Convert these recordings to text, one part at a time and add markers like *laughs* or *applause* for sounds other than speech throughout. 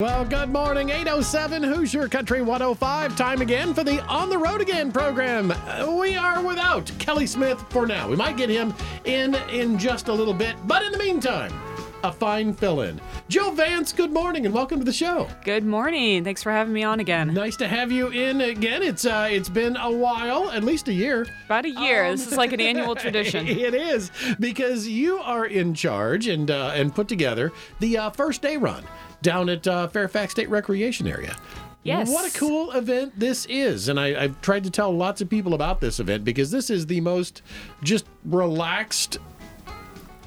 Well, good morning, 807 Hoosier Country 105. Time again for the On the Road Again program. We are without Kelly Smith for now. We might get him in in just a little bit, but in the meantime, a fine fill in. Joe Vance, good morning and welcome to the show. Good morning. Thanks for having me on again. Nice to have you in again. It's uh, it's been a while, at least a year. About a year. Um, this is like an annual *laughs* tradition. It is because you are in charge and uh, and put together the uh, first day run down at uh, Fairfax State Recreation Area. Yes. What a cool event this is. And I, I've tried to tell lots of people about this event because this is the most just relaxed.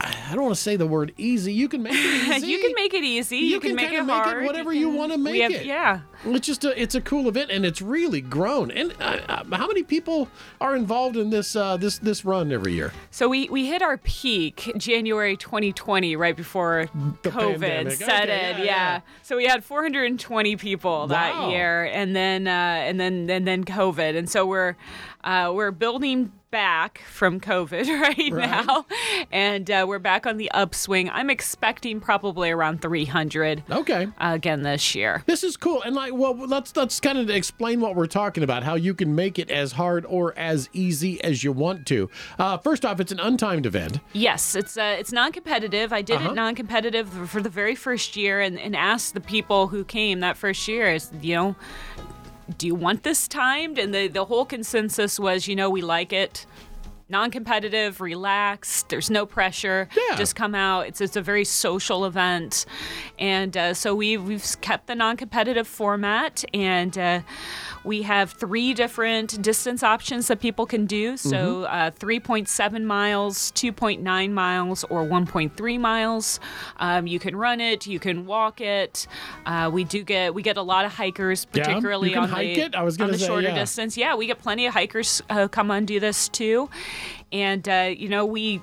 I don't want to say the word easy. You can make it *laughs* easy. you can make it easy. You, can, make kinda it hard. whatever you you want to make have- it. Yeah. It's just a it's a cool event and it's really grown. And uh, uh, how many people are involved in this uh, this this run every year? So we, we hit our peak January 2020, right before The COVID pandemic. set Okay, in. yeah, Yeah, yeah. So we had 420 people Wow. that year, and then uh, and then and then COVID, and so we're uh, we're building back from COVID *laughs* right, Right. now, and uh, we're back on the upswing. I'm expecting probably around 300 Okay. uh, again this year. This is cool, and like, well, let's let's kind of explain what we're talking about. How you can make it as hard or as easy as you want to. Uh, first off, it's an untimed event. Yes, it's uh, it's non-competitive. I did Uh-huh. it non-competitive for the very first year, and, and asked the people who came that first year, is you know, do you want this timed? And the the whole consensus was, you know, we like it. Non-competitive, relaxed. There's no pressure. Yeah. Just come out. It's it's a very social event, and uh, so we we've kept the non-competitive format, and uh, we have three different distance options that people can do. So uh, 3.7 miles, 2.9 miles, or 1.3 miles. Um, you can run it. You can walk it. Uh, we do get we get a lot of hikers, Yeah, you particularly can on hike the it? I was on gonna the say, shorter yeah. distance. Yeah, we get plenty of hikers uh, come on do this too, and uh, you know we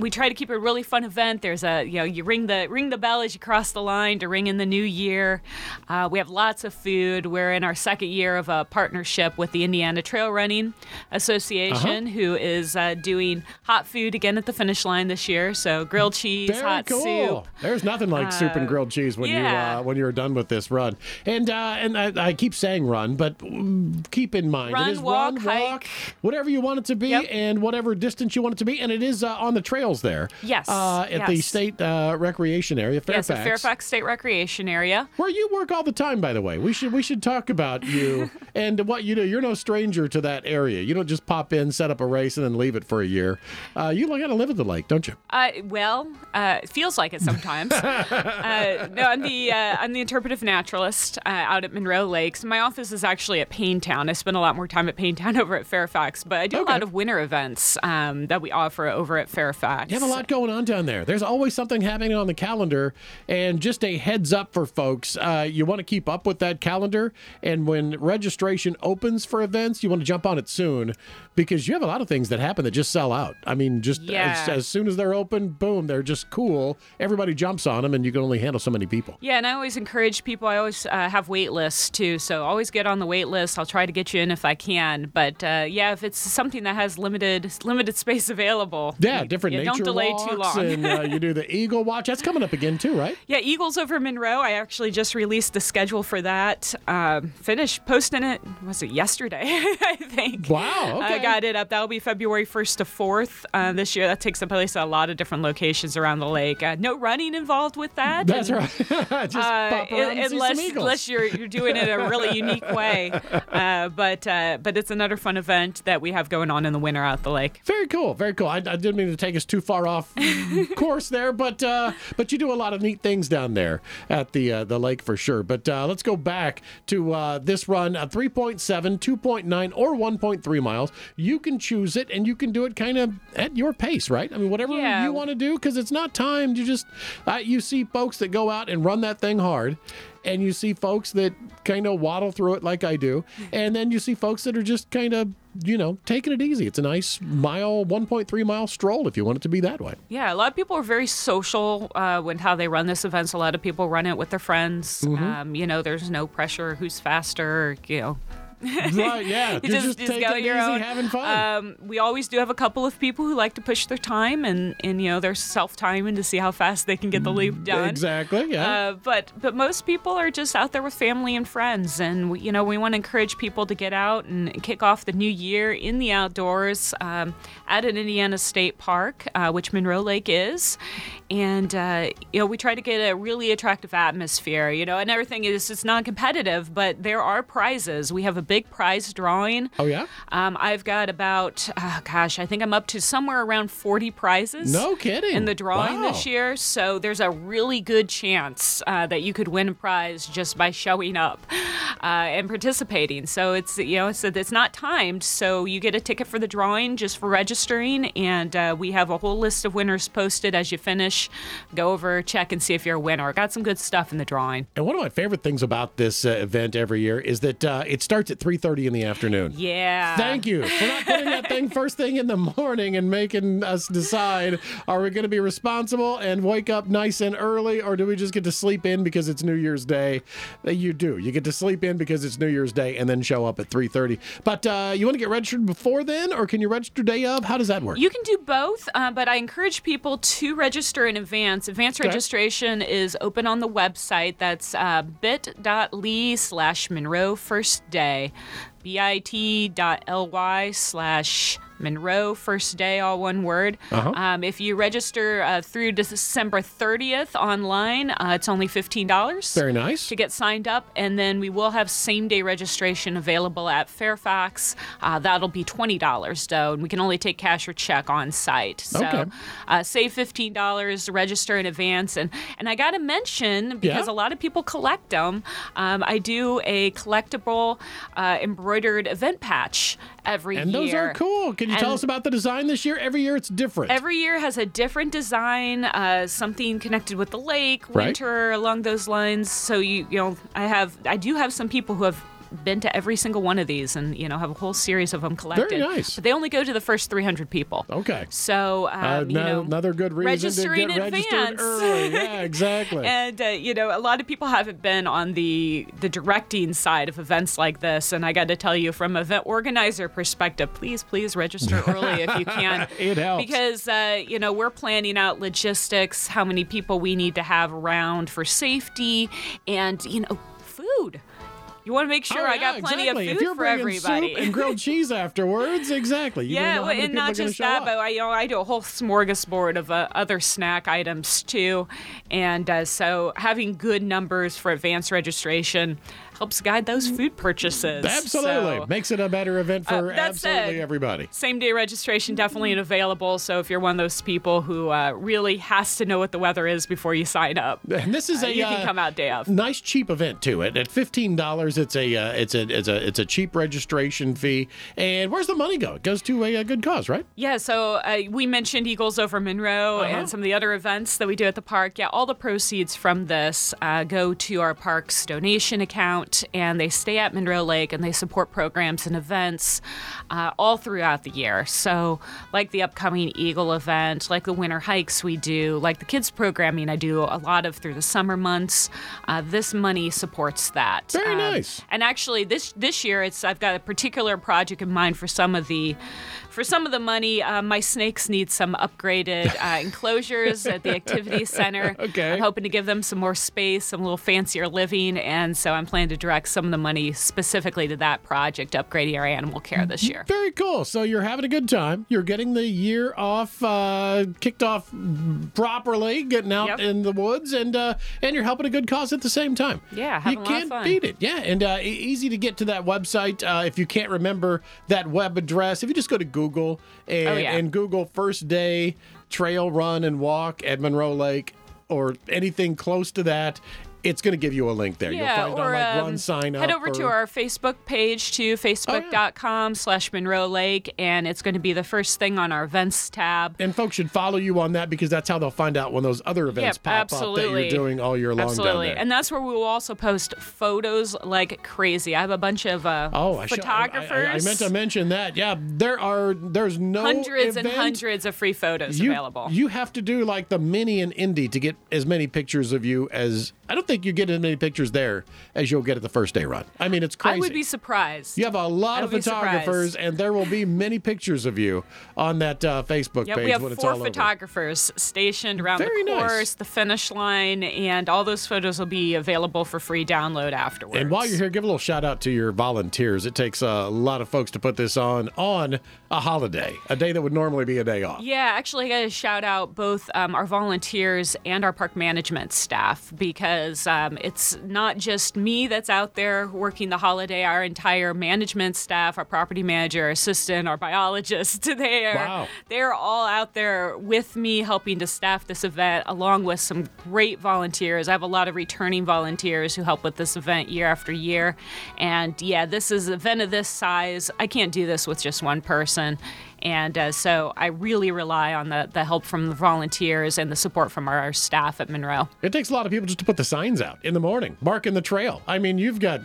we try to keep it a really fun event. There's a you know you ring the ring the bell as you cross the line to ring in the new year. Uh, we have lots of food. We're in our second year of a partnership with the Indiana Trail Running Association, Uh-huh. who is uh, doing hot food again at the finish line this year. So grilled cheese, Very hot cool. soup. There's nothing like soup and Uh, grilled cheese when yeah. you uh, when you're done with this run. And uh, and I, I keep saying run, but mm, keep in mind Run, it is walk, run, hike. whatever you want it to be, Yep. and whatever distance you want it to be. And it is uh, on the trails there. Yes, Uh, at the yes. state uh, recreation area, Fairfax. Yes, the Fairfax State Recreation Area. Where you work all the time, by the way. We should we should talk about you *laughs* and what you do. You're no stranger to that area. You don't just pop in, set up a race, and then leave it for a year. Uh, you got to live at the lake, don't you? Uh, well, uh, it feels like it sometimes. *laughs* uh, no, I'm the uh, I'm the interpretive naturalist uh, out at Monroe Lakes. My office is actually at Paynetown. I spend a lot more time at Paynetown *laughs* over at Fairfax, but I do Okay. a lot of winter events um, that we offer over at Fairfax. You have a lot going on down there. There's always something happening on the calendar, and just a heads up for folks: uh, you want to keep up with that calendar, and when registration opens for events, you want to jump on it soon because you have a lot of things that happen that just sell out. I mean, just Yeah. as, as soon as they're open, boom, they're just cool. Everybody jumps on them, and you can only handle so many people. Yeah, and I always encourage people. I always uh, have wait lists too, so always get on the wait list. I'll try to get you in if I can. But uh, yeah, if it's something that has limited limited space available, Yeah, different nature don't delay too long. and uh, you do the *laughs* Eagle Watch. That's coming up again too, right? Yeah, Eagles over Monroe. I actually just released the schedule for that. Um, finished posting it. Was it yesterday? *laughs* I think. Wow, okay. I got it up. That'll be February 1st to 4th uh, this year. That takes place at a lot of different locations around the lake. Uh, no running involved with that. That's and, right. *laughs* just Uh, pop around and see unless some eagles. unless you're you're doing it a really unique way, uh, but uh, but it's another fun event that we have going on in the winter out at the lake. Very cool, very cool. I, I didn't mean to take us too far off *laughs* course there, but uh, but you do a lot of neat things down there at the uh, the lake for sure. But uh, let's go back to uh, this run: uh, 3.7, 2.9, or 1.3 miles. You can choose it, and you can do it kind of at your pace, right? I mean, whatever Yeah. you want to do, because it's not timed. You just uh, you see folks that go out and run that thing hard. And you see folks that kind of waddle through it like I do. And then you see folks that are just kind of, you know, taking it easy. It's a nice mile, 1.3 mile stroll if you want it to be that way. Yeah, a lot of people are very social uh, when how they run this event. A lot of people run it with their friends. Mm-hmm. Um, you know, there's no pressure who's faster. You know, *laughs* Right, yeah. You just, just just taking go it your easy, own. having fun. Um, we always do have a couple of people who like to push their time and, and you know they're self timing to see how fast they can get the loop done. Exactly, yeah. Uh, but but most people are just out there with family and friends, and we, you know we want to encourage people to get out and kick off the new year in the outdoors um, at an Indiana State Park, uh, which Monroe Lake is, and uh, you know we try to get a really attractive atmosphere. You know, and everything is it's non-competitive, but there are prizes. We have a big prize drawing. oh, yeah? Um, I've got about, uh, gosh, I think I'm up to somewhere around 40 prizes. No kidding. In the drawing Wow. this year. So there's a really good chance uh, that you could win a prize just by showing up uh, and participating. So it's, you know, it's, it's not timed. So you get a ticket for the drawing just for registering. And uh, we have a whole list of winners posted as you finish. Go over, check, and see if you're a winner. Got some good stuff in the drawing. And one of my favorite things about this uh, event every year is that uh, it starts at 3.30 in the afternoon. Yeah. Thank you for not putting that thing *laughs* first thing in the morning and making us decide are we going to be responsible and wake up nice and early or do we just get to sleep in because it's New Year's Day? Uh, You do. You get to sleep in because it's New Year's Day and then show up at 3:30. But uh, you want to get registered before then or can you register day of? How does that work? You can do both, uh, but I encourage people to register in advance. Advance Okay. registration is open on the website. That's uh, bit.ly slash Monroe First Day. bit.ly slash Monroe First Day, all one word. Uh-huh. Um, if you register uh, through December 30th online, uh, it's only $15 Very nice. to get signed up, and then we will have same day registration available at Fairfax. Uh, that'll be twenty dollars though, and we can only take cash or check on site. So Okay. uh, save fifteen dollars, register in advance, and and I got to mention because Yeah. a lot of people collect them. Um, I do a collectible uh, embroidered event patch every year. And those are cool. Can you tell us about the design this year? Every year it's different. Every year has a different design, uh, something connected with the lake, Right. winter along those lines. So you you know, I have I do have some people who have been to every single one of these and you know have a whole series of them collected. Very nice. But they only go to the first 300 people. okay. So um, Uh, you know, another good reason to registering get in registered advance. early. *laughs* Yeah, exactly. And uh, you know, a lot of people haven't been on the the directing side of events like this, and I got to tell you, from event organizer perspective, please, please register *laughs* early if you can. It helps. because uh, you know we're planning out logistics, how many people we need to have around for safety, and you know. You want to make sure Oh, I got yeah, plenty exactly. of if food you're for everybody. soup and grilled *laughs* cheese afterwards, exactly. You Yeah, don't know how well, and not just that, up. but I, you know, I do a whole smorgasbord of uh, other snack items too, and uh, so having good numbers for advance registration helps guide those food purchases. Absolutely. So, Makes it a better event for Uh, absolutely everybody. same day registration definitely available. So if you're one of those people who uh, really has to know what the weather is before you sign up, *laughs* And this is uh, a you uh, can come out day of. nice cheap event to it. At fifteen dollars, it's a uh, it's a it's a it's a cheap registration fee. And where's the money go? It goes to a, a good cause, right? Yeah, so uh, we mentioned Eagles over Monroe Uh-huh. and some of the other events that we do at the park. Yeah, all the proceeds from this uh, go to our park's donation account, and they stay at Monroe Lake and they support programs and events uh, all throughout the year. So, like the upcoming Eagle event, like the winter hikes we do, like the kids programming I do a lot of through the summer months. Uh, this money supports that. Very Um, nice. and actually, this this year, it's I've got a particular project in mind for some of the, for some of the money. Uh, my snakes need some upgraded uh, *laughs* enclosures at the activity center. *laughs* Okay. I'm hoping to give them some more space, some little fancier living, and so I'm planning to direct some of the money specifically to that project, upgrading our animal care this year. Very cool. So you're having a good time. You're getting the year off, uh, kicked off properly, getting out Yep. in the woods, and uh, and you're helping a good cause at the same time. Yeah, having you a lot of can't beat it. Yeah, and uh, easy to get to that website. Uh, if you can't remember that web address, if you just go to Google and, Oh, yeah. and Google first day trail run and walk at Monroe Lake or anything close to that. It's going to give you a link there. Yeah, You'll find or on like um, sign up. head over to our Facebook page to facebook.com slash Monroe Lake, and it's going to be the first thing on our events tab. And folks should follow you on that because that's how they'll find out when those other events Yep, pop up that you're doing all year long Absolutely. And that's where we will also post photos like crazy. I have a bunch of uh, Oh, I, should- I- I- photographers. I, meant to mention that. Yeah, there are. There's no hundreds and hundreds of free photos You, available. you have to do like the mini and Indy to get as many pictures of you as. I don't think you get as many pictures there as you'll get at the first day run. I mean, it's crazy. I would be surprised. You have a lot of photographers, and there will be many pictures of you on that uh, Facebook Yeah, page we have when it's four all over. four photographers stationed around Very the nice. course, the finish line, and all those photos will be available for free download afterwards. And while you're here, give a little shout out to your volunteers. It takes a lot of folks to put this on on a holiday, a day that would normally be a day off. Yeah, actually, I got to shout out both um, our volunteers and our park management staff because um, it's not just me that's out there working the holiday. Our entire management staff, our property manager, our assistant, our biologist, *laughs* they are Wow. they're all out there with me helping to staff this event, along with some great volunteers. I have a lot of returning volunteers who help with this event year after year, and yeah, this is an event of this size. I can't do this with just one person. And uh, so I really rely on the, the help from the volunteers and the support from our staff at Monroe. It takes a lot of people just to put the signs out in the morning, marking the trail. I mean, you've got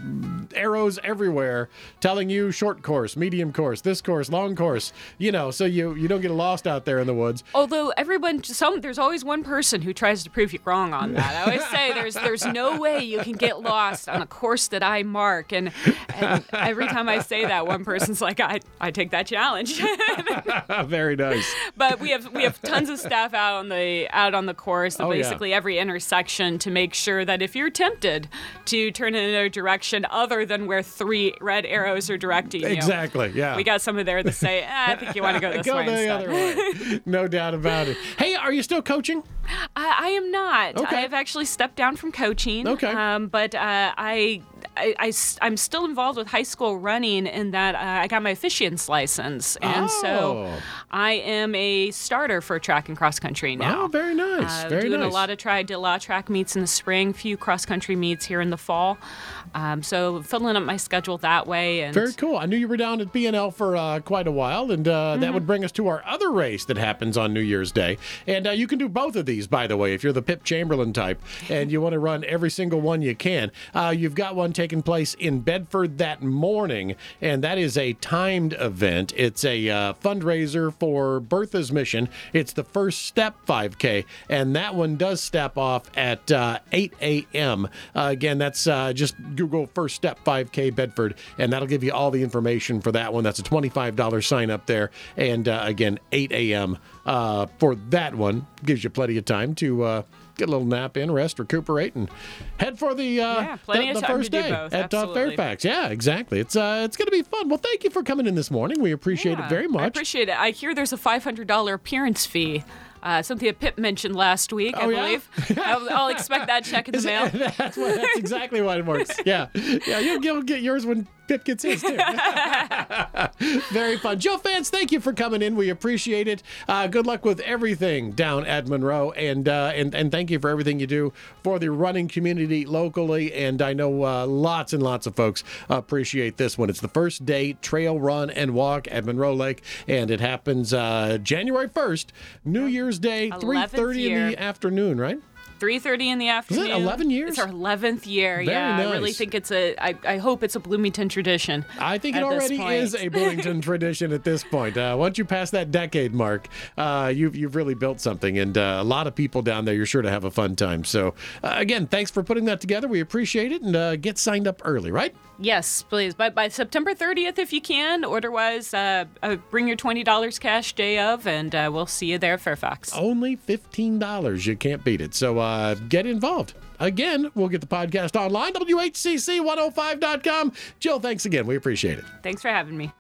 arrows everywhere telling you short course, medium course, this course, long course, you know, so you, you don't get lost out there in the woods. Although everyone, some there's always one person who tries to prove you wrong on that. I always say there's there's no way you can get lost on a course that I mark, and, and every time I say that, one person's like, I, I take that challenge. *laughs* *laughs* Very nice. but we have we have tons of staff out on the out on the course, Oh, yeah. basically every intersection, to make sure that if you're tempted to turn in a direction other than where three red arrows are directing you, Exactly. Yeah. we got some of there that say, eh, I think you want to go *laughs* this Go way the instead. other way. *laughs* No doubt about it. Hey, are you still coaching? I, I am not. Okay. I've actually stepped down from coaching. Okay. Um, but uh, I, I, I, am still involved with high school running in that uh, I got my officiant's license. And so Oh. I am a starter for track and cross country now. Oh, very nice. Uh, very doing nice. a lot of try did a lot of track meets in the spring, few cross country meets here in the fall. Um, so filling up my schedule that way. And Very cool. I knew you were down at BNL for uh, quite a while, and uh, Mm-hmm. that would bring us to our other race that happens on New Year's Day. And uh, you can do both of these, by the way, if you're the Pip Chamberlain type and *laughs* you want to run every single one you can. Uh, you've got one taking place in Bedford that morning, and that is a timed event. It's a uh, fundraiser for Bertha's Mission. It's the first step 5K, and that one does step off at uh, 8 a.m. Uh, again, that's uh, just Google First Step 5K Bedford, and that'll give you all the information for that one. That's a $25 sign up there. And uh, again, 8 a.m. Uh, for that one gives you plenty of time to. Get a little nap in, rest, recuperate, and head for the uh, Yeah, plenty the, of the time to first do day both, at uh. Fairfax. Yeah, exactly. It's uh, it's going to be fun. Well, thank you for coming in this morning. We appreciate Yeah, it very much. I appreciate it. I hear there's a $500 appearance fee. Uh, something that Pip mentioned last week, Oh, I yeah? believe. *laughs* I'll, I'll expect that check in the Is it- mail. *laughs* that's, what, that's exactly why it works. *laughs* Yeah, yeah. You'll, you'll get yours when Pip gets his too. *laughs* Very fun. Joe Vance, thank you for coming in. We appreciate it. Uh, good luck with everything down at Monroe, and uh, and and thank you for everything you do for the running community locally. And I know uh, lots and lots of folks appreciate this one. It's the first day trail run and walk at Monroe Lake, and it happens uh, January first, New Year's Day, three thirty 11th in the afternoon. Right? 3.30 in the afternoon. 11 years? It's our 11th year. Very yeah, I really think it's a, I, I hope it's a Bloomington tradition. I think it already is a Bloomington *laughs* tradition at this point. Uh, once you pass that decade mark, uh, you've you've really built something, and uh, a lot of people down there. You're sure to have a fun time. So uh, again, thanks for putting that together. We appreciate it, and uh, get signed up early, right? Yes, please. But by September 30th, if you can, order-wise, uh, uh, bring your $20 cash day of, and uh, we'll see you there at Fairfax. Only fifteen dollars. You can't beat it. So uh, get involved. Again, we'll get the podcast online. WHCC105.com. Jill, thanks again. We appreciate it. Thanks for having me.